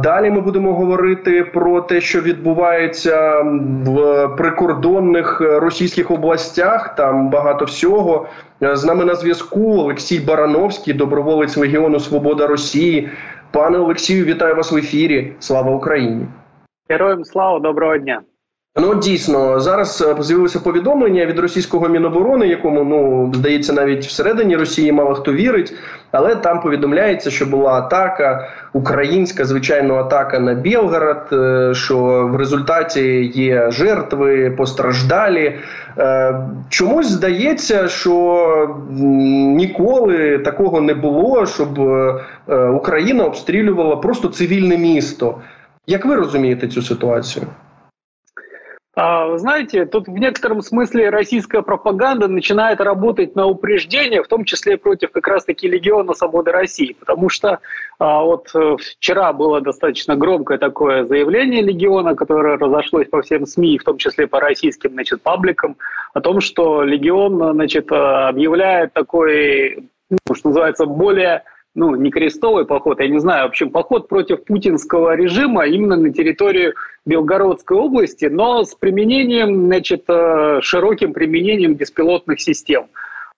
Далі ми будемо говорити про те, що відбувається в прикордонних російських областях. Там багато всього з нами на зв'язку. Олексій Барановський, доброволець Легіону Свобода Росії. Пане Олексію, вітаю вас в ефірі. Слава Україні! Героям слава доброго дня! Ну дійсно зараз е, з'явилося повідомлення від російського міноборони, якому ну здається, навіть всередині Росії мало хто вірить, але там повідомляється, що була атака, українська звичайно атака на Білгород. Е, що в результаті є жертви, постраждалі. Е, чомусь здається, що ніколи такого не було, щоб Україна обстрілювала просто цивільне місто. Як ви розумієте цю ситуацію? А, знаете, тут в некотором смысле российская пропаганда начинает работать на упреждение, в том числе против как раз-таки Легиона Свободы России, потому что а, вот э, вчера было достаточно громкое такое заявление Легиона, которое разошлось по всем СМИ, в том числе по российским значит, пабликам, о том, что Легион значит, объявляет такой, ну, что называется, более ну, не крестовый поход, я не знаю, в общем, поход против путинского режима именно на территорию Белгородской области, но с применением, значит, э, широким применением беспилотных систем.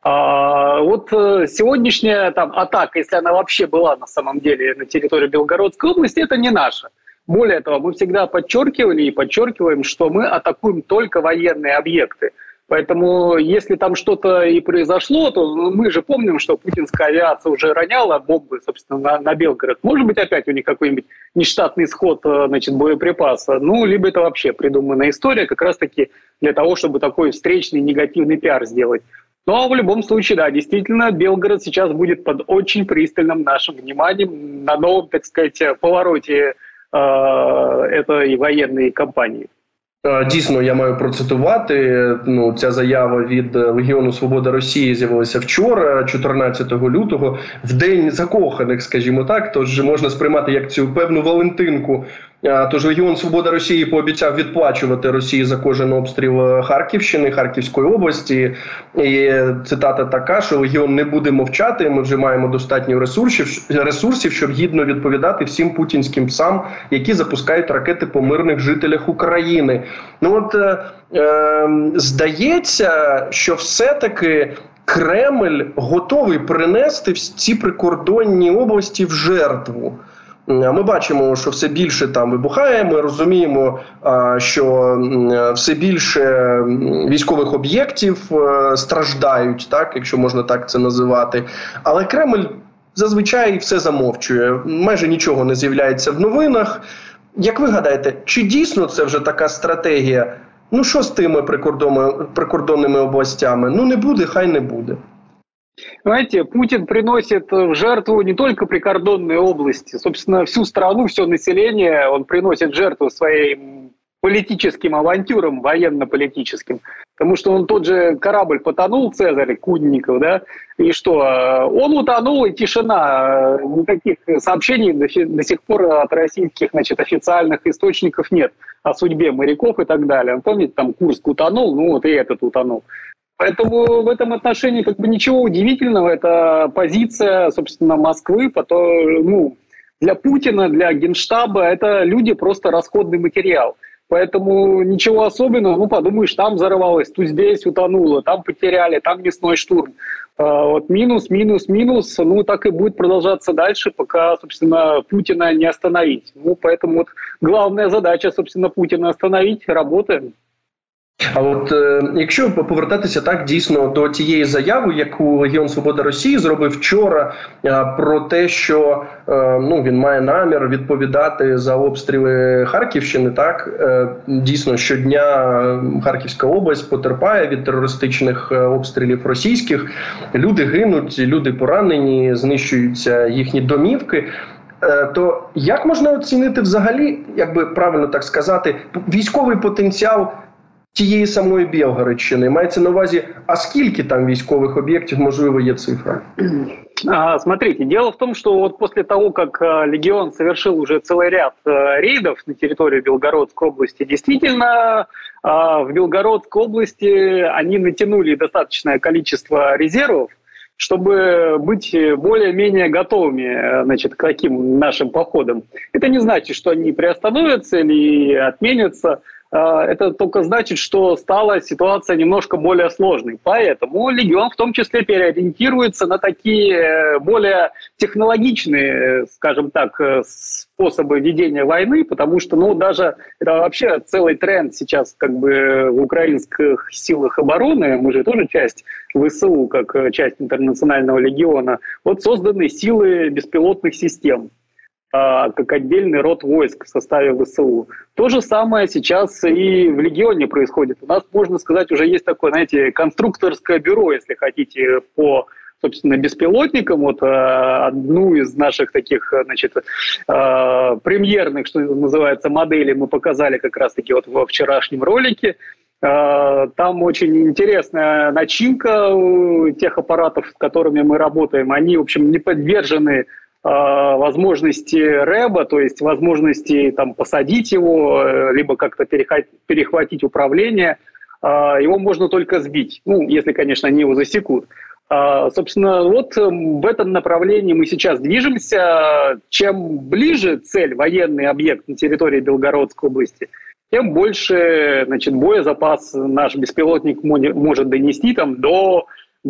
А, вот э, сегодняшняя там атака, если она вообще была на самом деле на территории Белгородской области, это не наша. Более того, мы всегда подчеркивали и подчеркиваем, что мы атакуем только военные объекты – Поэтому, если там что-то и произошло, то мы же помним, что путинская авиация уже роняла бомбы, собственно, на, на Белгород. Может быть, опять у них какой-нибудь нештатный сход э, значит, боеприпаса. Ну, либо это вообще придуманная история, как раз-таки для того, чтобы такой встречный негативный пиар сделать. Но в любом случае, да, действительно, Белгород сейчас будет под очень пристальным нашим вниманием на новом, так сказать, повороте э, этой военной кампании. Е, дійсно, я маю процитувати. Ну, ця заява від Легіону Свобода Росії з'явилася вчора, 14 лютого, в день закоханих, скажімо так. Тож можна сприймати як цю певну Валентинку Тож Легіон Свобода Росії пообіцяв відплачувати Росії за кожен обстріл Харківщини, Харківської області. І Цитата така, що Легіон не буде мовчати. Ми вже маємо достатньо ресурсів, ресурсів, щоб гідно відповідати всім путінським псам, які запускають ракети по мирних жителях України. Ну от е, е, здається, що все-таки. Кремль готовий принести ці прикордонні області в жертву. Ми бачимо, що все більше там вибухає. Ми розуміємо, що все більше військових об'єктів е, страждають, так якщо можна так це називати. Але Кремль зазвичай все замовчує. Майже нічого не з'являється в новинах. Як ви гадаєте, чи дійсно це вже така стратегія? Ну що з тими прикордонними областями? Ну не буде, хай не буде. Понимаете, Путин приносит в жертву не только прикордонные области, собственно, всю страну, все население он приносит в жертву своим политическим авантюрам, военно-политическим. Потому что он тот же корабль потонул, Цезарь Кудников, да, и что? Он утонул, и тишина. Никаких сообщений до сих пор от российских значит, официальных источников нет о судьбе моряков и так далее. Помните, там Курск утонул, ну вот и этот утонул. Поэтому в этом отношении как бы ничего удивительного. Это позиция, собственно, Москвы. Потом, ну, для Путина, для Генштаба это люди просто расходный материал. Поэтому ничего особенного, ну, подумаешь, там взорвалось, тут здесь утонуло, там потеряли, там мясной штурм. А, вот минус, минус, минус, ну, так и будет продолжаться дальше, пока, собственно, Путина не остановить. Ну, поэтому вот главная задача, собственно, Путина остановить, работаем. А от е, якщо повертатися так дійсно до тієї заяви, яку Легіон Свобода Росії зробив вчора, е, про те, що е, ну він має намір відповідати за обстріли Харківщини, так е, дійсно щодня Харківська область потерпає від терористичних е, обстрілів російських. Люди гинуть, люди поранені, знищуються їхні домівки. Е, то як можна оцінити взагалі, як би правильно так сказати, військовий потенціал? тієї самої Білгородщини. Мається на увазі, а скільки там військовых объектов, можливо, є цифра? А, смотрите, дело в том, что вот после того, как э, Легион совершил уже целый ряд э, рейдов на территорию Белгородской области, действительно в Белгородской области они натянули достаточное количество резервов, чтобы быть более-менее готовыми значит, к таким нашим походам. Это не значит, что они приостановятся или отменятся. А, это только значит, что стала ситуация немножко более сложной. Поэтому легион в том числе переориентируется на такие э, более технологичные, скажем так, э, способы ведения войны, потому что, ну, даже это вообще целый тренд сейчас как бы в украинских силах обороны, мы же тоже часть ВСУ, как э, часть интернационального легиона, вот созданы силы беспилотных систем. А, как отдельный род войск в составе ВСУ. То же самое сейчас и в Легионе происходит. У нас, можно сказать, уже есть такое, знаете, конструкторское бюро, если хотите, по собственно, беспилотникам. Вот а, одну из наших таких, значит, а, премьерных, что называется, моделей мы показали как раз-таки вот во вчерашнем ролике. Там очень интересная начинка тех аппаратов, с которыми мы работаем. Они, в общем, не подвержены возможности рэба, то есть возможности там, посадить его, э, либо как-то перехватить управление, э, его можно только сбить, ну, если, конечно, они его засекут. Собственно, вот в этом направлении мы сейчас движемся. Чем ближе цель, военный объект на территории Белгородской области, тем больше значит, боезапас наш беспилотник может донести там, до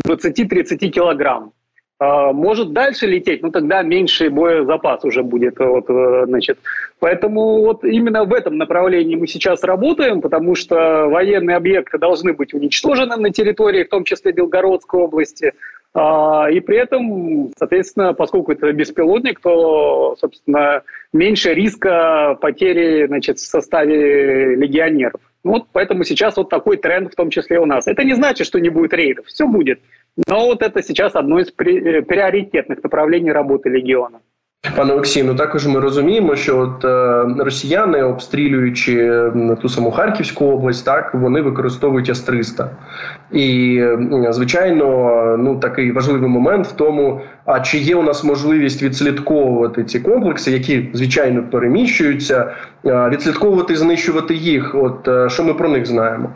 20-30 килограмм. А, может дальше лететь, но тогда меньше боезапас уже будет. Вот, э, значит. Поэтому вот именно в этом направлении мы сейчас работаем, потому что военные объекты должны быть уничтожены на территории, в том числе Белгородской области. А, и при этом, соответственно, поскольку это беспилотник, то, собственно, меньше риска потери значит, в составе легионеров. Вот поэтому сейчас вот такой тренд в том числе у нас. Это не значит, что не будет рейдов. Все будет. Но вот это сейчас одно із пріоритетних направлень роботи легіону. Пане Олексію, ну також ми розуміємо, що от е, росіяни, обстрілюючи ту саму Харківську область, так вони використовують С-300. І звичайно, ну такий важливий момент в тому, а чи є у нас можливість відслідковувати ці комплекси, які звичайно переміщуються, е, відслідковувати, знищувати їх. От е, що ми про них знаємо?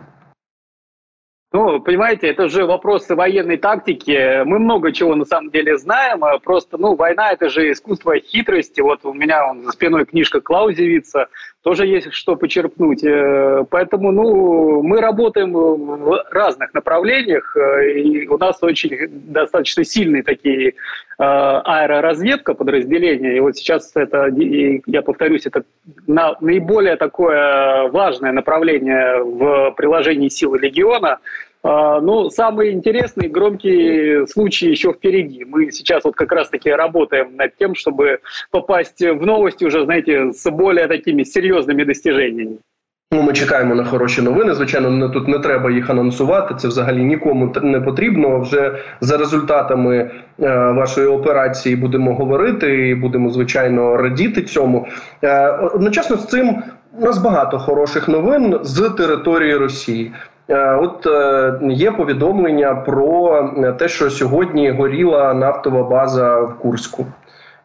Ну, понимаете, это же вопросы военной тактики. Мы много чего на самом деле знаем. А просто, ну, война – это же искусство хитрости. Вот у меня он, за спиной книжка Клаузевица. Тоже есть что почерпнуть. Э, поэтому, ну, мы работаем в разных направлениях. Э, и у нас очень достаточно сильные такие э, аэроразведка подразделения. И вот сейчас это, я повторюсь, это наиболее такое важное направление в приложении силы легиона – ну, самые интересные, громкие случаи еще впереди. Мы сейчас вот как раз-таки работаем над тем, чтобы попасть в новости уже, знаете, с более такими серьезными достижениями. Ну, ми чекаємо на хороші новини. Звичайно, не тут не треба їх анонсувати. Це взагалі нікому не потрібно. Вже за результатами е, вашої операції будемо говорити і будемо звичайно радіти цьому. Е, одночасно з цим у нас багато хороших новин з території Росії. Е, от е, є повідомлення про те, що сьогодні горіла нафтова база в Курську.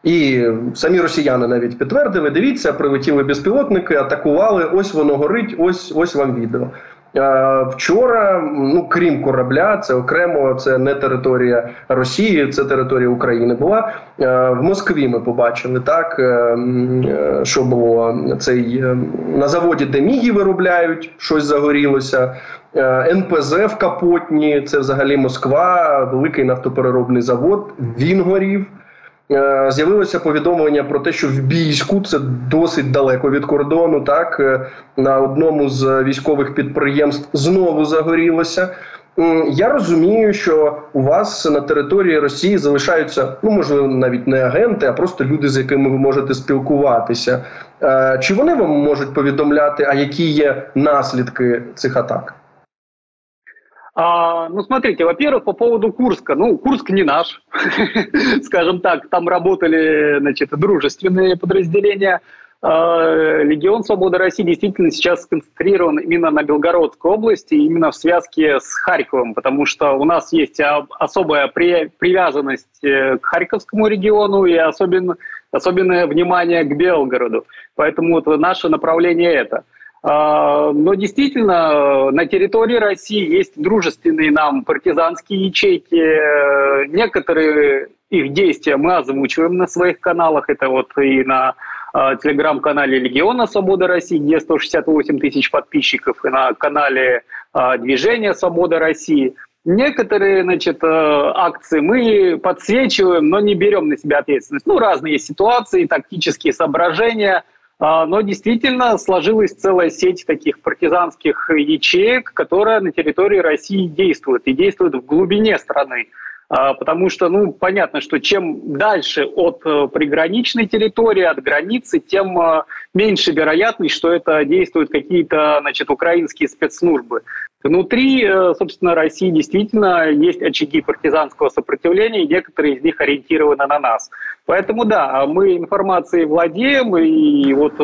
І самі росіяни навіть підтвердили: дивіться, прилетіли безпілотники, атакували. Ось воно горить. Ось ось вам відео. Вчора, ну крім корабля, це окремо, це не територія Росії, це територія України. Була в Москві. Ми побачили так, е, е, що було цей е, на заводі, де міги виробляють, щось загорілося. НПЗ в Капотні, це взагалі Москва, великий нафтопереробний завод. Він горів. Е, з'явилося повідомлення про те, що в бійську це досить далеко від кордону. Так е, на одному з військових підприємств знову загорілося. Я розумію, що у вас на території Росії залишаються, ну можливо, навіть не агенти, а просто люди, з якими ви можете спілкуватися. Е, чи вони вам можуть повідомляти, а які є наслідки цих атак? А, ну, смотрите, во-первых, по поводу Курска. Ну, Курск не наш, скажем так. Там работали, значит, дружественные подразделения. А, Легион Свободы России действительно сейчас сконцентрирован именно на Белгородской области, именно в связке с Харьковом, потому что у нас есть особая привязанность э, к Харьковскому региону и особенно, особенное внимание к Белгороду. Поэтому вот наше направление это – Но действительно, на территории России есть дружественные нам партизанские ячейки. Некоторые их действия мы озвучиваем на своих каналах. Это вот и на телеграм-канале Легиона Свобода России, где 168 тысяч подписчиков, и на канале Движения Свобода России – Некоторые значит, акции мы подсвечиваем, но не берем на себя ответственность. Ну, разные ситуации, тактические соображения. А, но действительно сложилась целая сеть таких партизанских ячеек, которая на территории России действует и действует в глубине страны. А, потому что, ну, понятно, что чем дальше от э, приграничной территории, от границы, тем э, меньше вероятность, что это действуют какие-то, значит, украинские спецслужбы. Внутри, э, собственно, России действительно есть очаги партизанского сопротивления, и некоторые из них ориентированы на нас. Поэтому, да, мы информацией владеем, и вот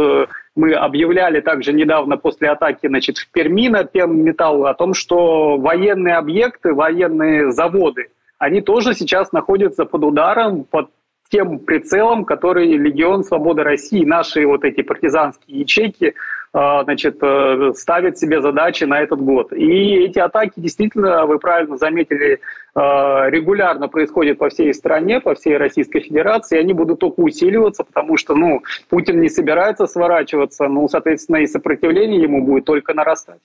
мы объявляли также недавно после атаки значит, в Перми на Пемметалл о том, что военные объекты, военные заводы – они тоже сейчас находятся под ударом, под тем прицелом, который Легион Свободы России, наши вот эти партизанские ячейки, значит, э, ставят себе задачи на этот год. И эти атаки действительно, вы правильно заметили, а, регулярно происходят по всей стране, по всей Российской Федерации, и они будут только усиливаться, потому что, ну, Путин не собирается сворачиваться, ну, соответственно, и сопротивление ему будет только нарастать.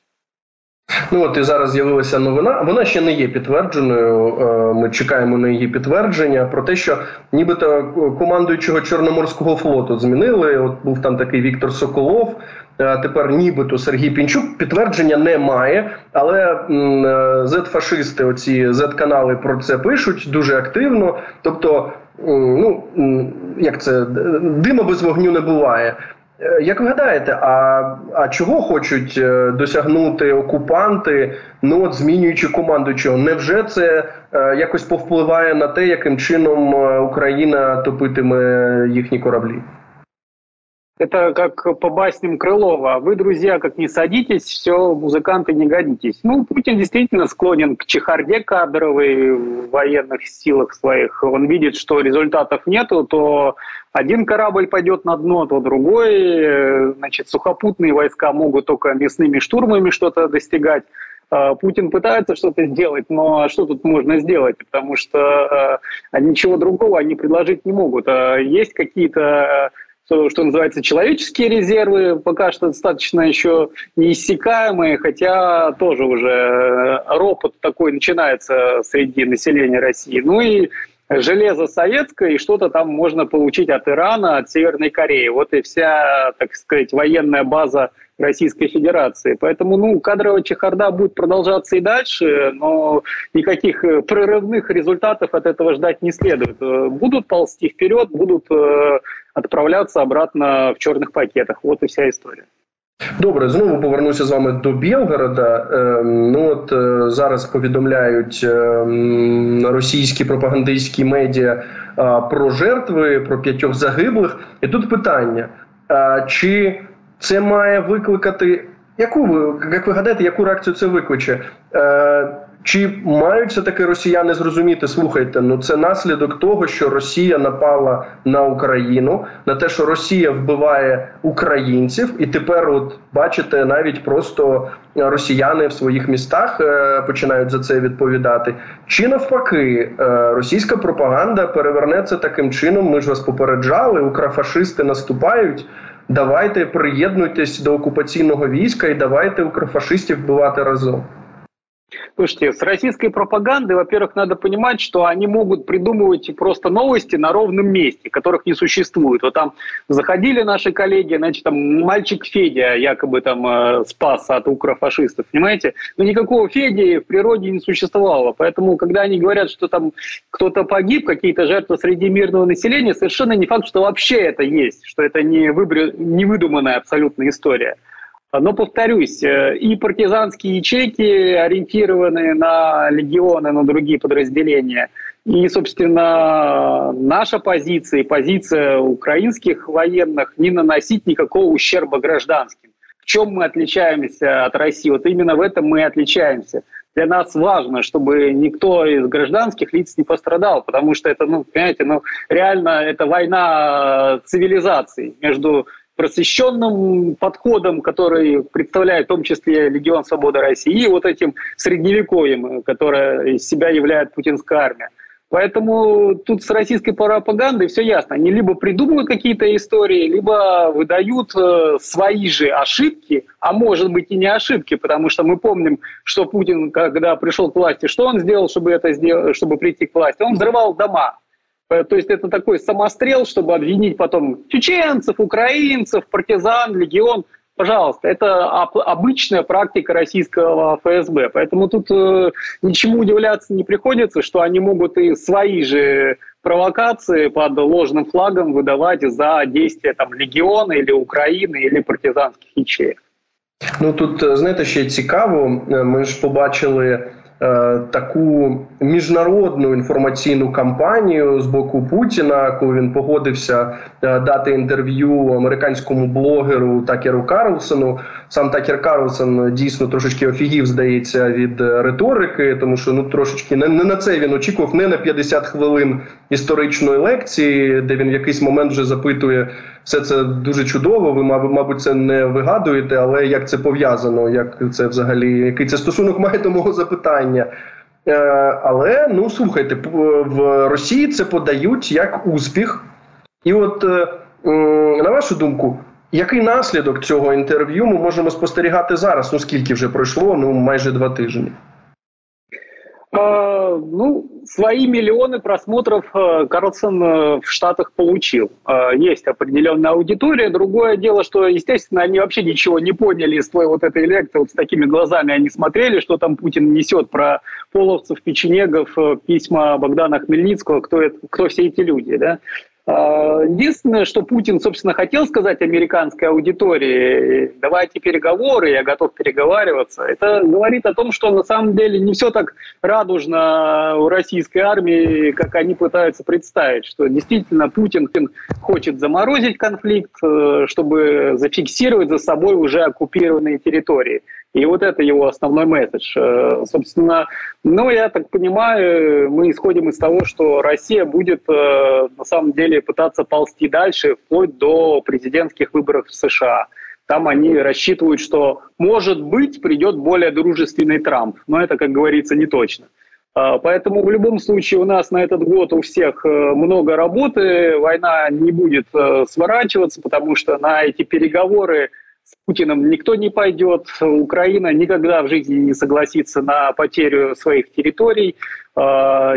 Ну от і зараз з'явилася новина. Вона ще не є підтвердженою. Е, ми чекаємо на її підтвердження про те, що нібито командуючого Чорноморського флоту змінили. От був там такий Віктор Соколов. Е, тепер нібито Сергій Пінчук підтвердження немає, але е, зет-фашисти, оці зет-канали про це пишуть дуже активно. Тобто, ну як це дима без вогню не буває. Е, як ви гадаєте, а а чого хочуть досягнути окупанти, ну от змінюючи командуючого? Невже це е, якось повпливає на те, яким чином Україна топитиме їхні кораблі? Это как по басням Крылова. Вы, друзья, как не садитесь, все, музыканты не годитесь. Ну, Путин действительно склонен к чехарде кадровой в военных силах своих. Он видит, что результатов нету, то один корабль пойдет на дно, то другой. Значит, сухопутные войска могут только мясными штурмами что-то достигать. А, Путин пытается что-то сделать, но что тут можно сделать? Потому что а, ничего другого они предложить не могут. А, есть какие-то что называется, человеческие резервы пока что достаточно еще неиссякаемые, хотя тоже уже э, ропот такой начинается среди населения России. Ну и железо советское, и что-то там можно получить от Ирана, от Северной Кореи. Вот и вся, так сказать, военная база Российской Федерации. Поэтому, ну, кадровая чехарда будет продолжаться и дальше, но никаких э, прорывных результатов от этого ждать не следует. Э, будут ползти вперед, будут отправляться обратно в чорних пакетах. От і вся історія. Добре, знову повернуся з вами до Білгорода. Ем, ну от е, зараз повідомляють ем, російські пропагандистські медіа про жертви, про п'ятьох загиблих. І тут питання: чи це має викликати яку ви як ви гадаєте, яку реакцію це викличе? Чи мають все таки росіяни зрозуміти? Слухайте, ну це наслідок того, що Росія напала на Україну, на те, що Росія вбиває українців, і тепер, от бачите, навіть просто росіяни в своїх містах е, починають за це відповідати. Чи навпаки, е, російська пропаганда переверне це таким чином? Ми ж вас попереджали, укрофашисти наступають. Давайте приєднуйтесь до окупаційного війська і давайте укрофашистів вбивати разом. Слушайте, с российской пропагандой, во-первых, надо понимать, что они могут придумывать просто новости на ровном месте, которых не существует. Вот там заходили наши коллеги, значит, там мальчик Федя якобы там э, спас от укрофашистов, понимаете? Но никакого Феди в природе не существовало. Поэтому, когда они говорят, что там кто-то погиб, какие-то жертвы среди мирного населения, совершенно не факт, что вообще это есть, что это не, выбр... не выдуманная абсолютно история. Но, повторюсь, э, и партизанские ячейки, ориентированные на легионы, на другие подразделения, и, собственно, наша позиция и позиция украинских военных не наносить никакого ущерба гражданским. В чем мы отличаемся от России? Вот именно в этом мы отличаемся. Для нас важно, чтобы никто из гражданских лиц не пострадал, потому что это, ну, понимаете, ну, реально это война цивилизаций между просвещенным подходом, который представляет в том числе Легион Свободы России, и вот этим средневековьем, которое из себя являет путинская армия. Поэтому тут с российской пропагандой все ясно. Они либо придумывают какие-то истории, либо выдают э, свои же ошибки, а может быть и не ошибки, потому что мы помним, что Путин, когда пришел к власти, что он сделал, чтобы это сделать, чтобы прийти к власти? Он взрывал дома. Э, то есть это такой самострел, чтобы обвинить потом чеченцев, украинцев, партизан, легион. Пожалуйста, это обычная практика российского ФСБ. Поэтому тут э, ничему удивляться не приходится, что они могут и свои же провокации под ложным флагом выдавать за действия там, легіона или України, или партизанських ячеїв. Ну тут е, знаєте, ще цікаво. Е, ми ж побачили Е, таку міжнародну інформаційну кампанію з боку Путіна, коли він погодився е, дати інтерв'ю американському блогеру Такеру Карлсону. Сам Такер Карлсон дійсно трошечки офігів, здається, від риторики, тому що ну трошечки не, не на це він очікував, не на 50 хвилин історичної лекції, де він в якийсь момент вже запитує. Все це дуже чудово. Ви мабуть, це не вигадуєте, але як це пов'язано? Як це взагалі який це стосунок має до мого запитання? Е, але ну слухайте, в Росії це подають як успіх, і от е, на вашу думку, який наслідок цього інтерв'ю ми можемо спостерігати зараз? Ну скільки вже пройшло? Ну майже два тижні. А, ну, свои миллионы просмотров э, Карлсон э, в Штатах получил. Есть определенная аудитория. Другое дело, что, естественно, они вообще ничего не поняли из твоей вот этой лекции. Вот с такими глазами они смотрели, что там Путин несет про половцев, печенегов, э, письма Богдана Хмельницкого, кто, это, кто все эти люди, да. А, единственное, что Путин, собственно, хотел сказать американской аудитории, давайте переговоры, я готов переговариваться, это говорит о том, что на самом деле не все так радужно у российской армии, как они пытаются представить, что действительно Путин хочет заморозить конфликт, э, чтобы зафиксировать за собой уже оккупированные территории. И вот это его основной месседж. Э, собственно, ну, я так понимаю, мы исходим из того, что Россия будет э, на самом деле пытаться ползти дальше, вплоть до президентских выборов в США. Там они рассчитывают, что, может быть, придет более дружественный Трамп. Но это, как говорится, не точно. Э, поэтому в любом случае у нас на этот год у всех много работы, война не будет сворачиваться, потому что на эти переговоры с Путиным никто не пойдет. Украина никогда в жизни не согласится на потерю своих территорий э,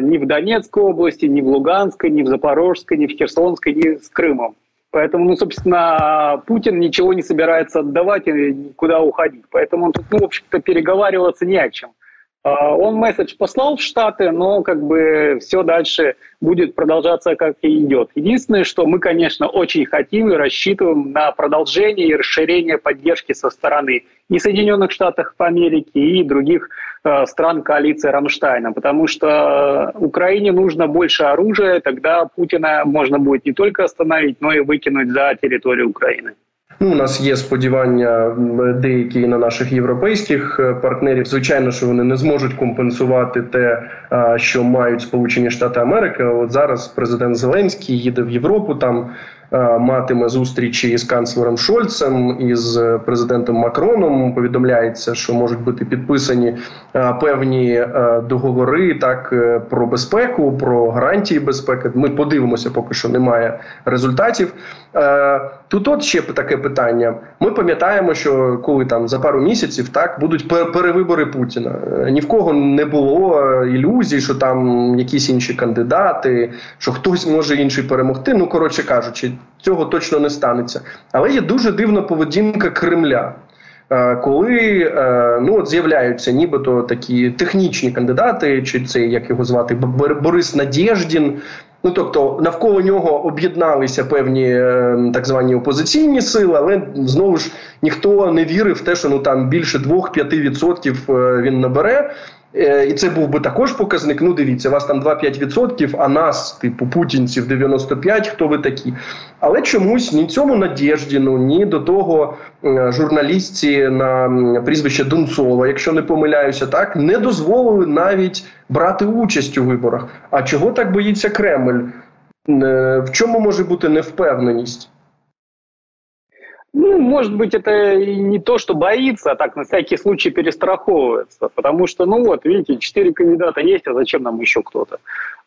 ни в Донецкой области, ни в Луганской, ни в Запорожской, ни в Херсонской, ни с Крымом. Поэтому, ну, собственно, Путин ничего не собирается отдавать и никуда уходить. Поэтому тут, ну, в общем-то, переговариваться не о чем. А, он месседж послал в Штаты, но как бы все дальше будет продолжаться, как и идет. Единственное, что мы, конечно, очень хотим и рассчитываем на продолжение и расширение поддержки со стороны и Соединенных Штатов Америки, и других э, стран коалиции Рамштайна, потому что Украине нужно больше оружия, тогда Путина можно будет не только остановить, но и выкинуть за территорию Украины. Ну, у нас є сподівання деякі на наших європейських е, партнерів. Звичайно, що вони не зможуть компенсувати те, що мають Сполучені Штати Америки. От зараз президент Зеленський їде в Європу там. Е, матиме зустрічі із канцлером Шольцем і з президентом Макроном. Повідомляється, що можуть бути підписані е, певні е, договори так про безпеку, про гарантії безпеки. Ми подивимося, поки що немає результатів. Тут от ще таке питання. Ми пам'ятаємо, що коли там за пару місяців так будуть перевибори Путіна. Ні в кого не було ілюзій, що там якісь інші кандидати, що хтось може інший перемогти. Ну коротше кажучи, цього точно не станеться. Але є дуже дивна поведінка Кремля. Е, коли е, ну от з'являються нібито такі технічні кандидати, чи це як його звати Борис Надєждін, ну тобто навколо нього об'єдналися певні е, так звані опозиційні сили, але знову ж ніхто не вірив в те, що ну там більше 2-5% він набере. Е, і це був би також показник. Ну, дивіться, вас там 2-5%, а нас, типу, путінців 95%, хто ви такі. Але чомусь ні цьому Надєждіну, ні до того е, журналістці на прізвище Дунцова, якщо не помиляюся, так не дозволили навіть брати участь у виборах. А чого так боїться Кремль? Е, в чому може бути невпевненість? Ну, может быть, это не то, что боится, а так на всякий случай перестраховывается. Потому что, ну вот, видите, четыре кандидата есть, а зачем нам еще кто-то?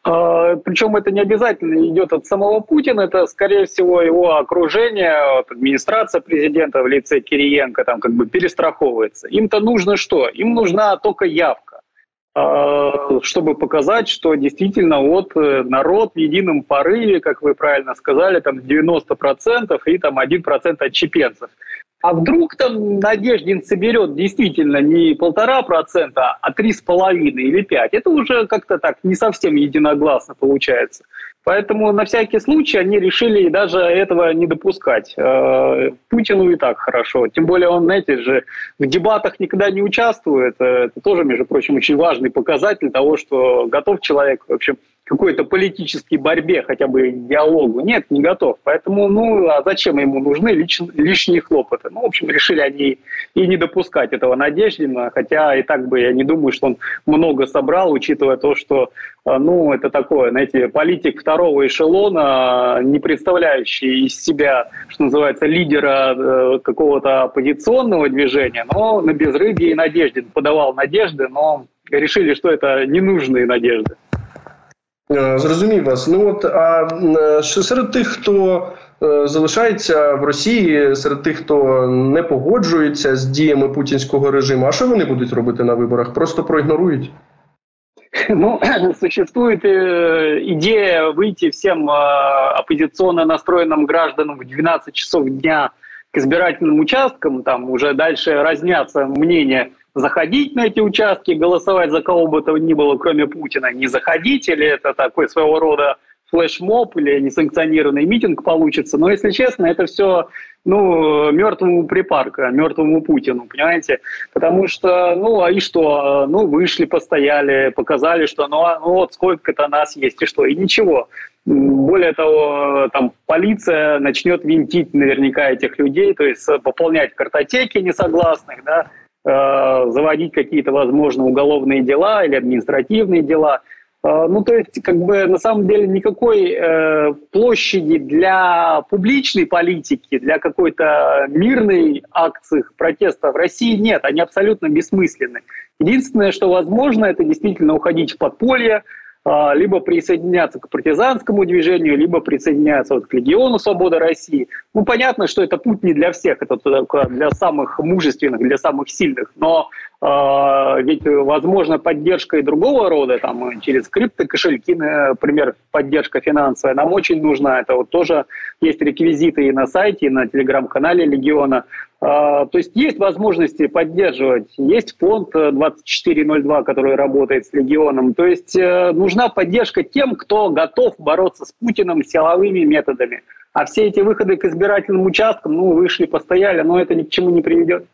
А, причем это не обязательно идет от самого Путина, это, скорее всего, его окружение, администрация президента в лице Кириенко там как бы перестраховывается. Им-то нужно что? Им нужна только явка. А, чтобы показать, что действительно вот э, народ в едином порыве, как вы правильно сказали, там 90% и там 1% отчепенцев. А вдруг там Надеждин соберет действительно не полтора процента, а три с половиной или пять? Это уже как-то так не совсем единогласно получается. Поэтому на всякий случай они решили даже этого не допускать. Э, Путину и так хорошо. Тем более он, знаете же, в дебатах никогда не участвует. Э, это тоже, между прочим, очень важный показатель того, что готов человек, в общем, какой-то политической борьбе, хотя бы диалогу. Нет, не готов. Поэтому, ну, а зачем ему нужны лиш, лишние хлопоты? Ну, в общем, решили они и не допускать этого Надеждина, хотя и так бы я не думаю, что он много собрал, учитывая то, что, а, ну, это такое, знаете, политик второго эшелона, не представляющий из себя, что называется, лидера э, какого-то оппозиционного движения, но на безрыбье и Надеждин подавал надежды, но решили, что это ненужные надежды. Е, зрозумів вас. Ну от а е, серед тих, хто е, залишається в Росії, серед тих, хто не погоджується з діями путінського режиму, а що вони будуть робити на виборах? Просто проігнорують. Ну, существует идея выйти всем оппозиционно настроенным гражданам в 12 часов дня к избирательным участкам, там уже дальше разнятся мнения заходить на эти участки, голосовать за кого бы то ни было, кроме Путина, не заходить, или это такой своего рода флешмоб или несанкционированный митинг получится. Но, если честно, это все ну, мертвому припарка, мертвому Путину, понимаете? Потому что, ну, а и что? Ну, вышли, постояли, показали, что ну, а, ну вот сколько-то нас есть, и что? И ничего. Более того, там полиция начнет винтить наверняка этих людей, то есть пополнять картотеки несогласных, да, Э, заводить какие-то, возможно, уголовные дела или административные дела. Э, ну, то есть, как бы, на самом деле, никакой э, площади для публичной политики, для какой-то мирной акции протеста в России нет. Они абсолютно бессмысленны. Единственное, что возможно, это действительно уходить в подполье, либо присоединяться к партизанскому движению, либо присоединяться вот к Легиону Свободы России. Ну, понятно, что это путь не для всех, это для самых мужественных, для самых сильных, но э, ведь возможно поддержка и другого рода, там, через криптокошельки, например, поддержка финансовая, нам очень нужна. Это вот тоже есть реквизиты и на сайте, и на телеграм-канале Легиона. А, то есть есть возможности поддерживать, есть фонд 2402, э, который работает с Легионом. То есть э, нужна поддержка тем, кто готов бороться с Путиным силовыми методами. А все эти выходы к избирательным участкам, ну, вышли, постояли, но это ни к чему не приведет.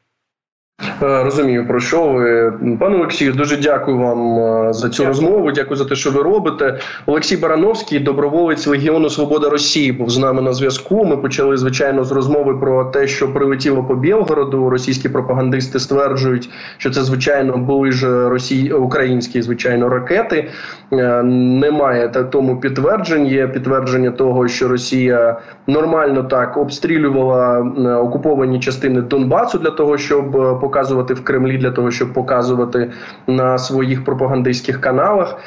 Е, розумію, про що ви пане Олексію. Дуже дякую вам е, за цю розмову. Дякую за те, що ви робите. Олексій Барановський, доброволець Легіону Свобода Росії, був з нами на зв'язку. Ми почали звичайно з розмови про те, що прилетіло по Білгороду. Російські пропагандисти стверджують, що це звичайно були ж росій... українські звичайно ракети. Е, немає тому підтверджень. Є підтвердження того, що Росія нормально так обстрілювала окуповані частини Донбасу для того, щоб показувати в Кремлі для того, щоб показувати на своїх пропагандистських каналах.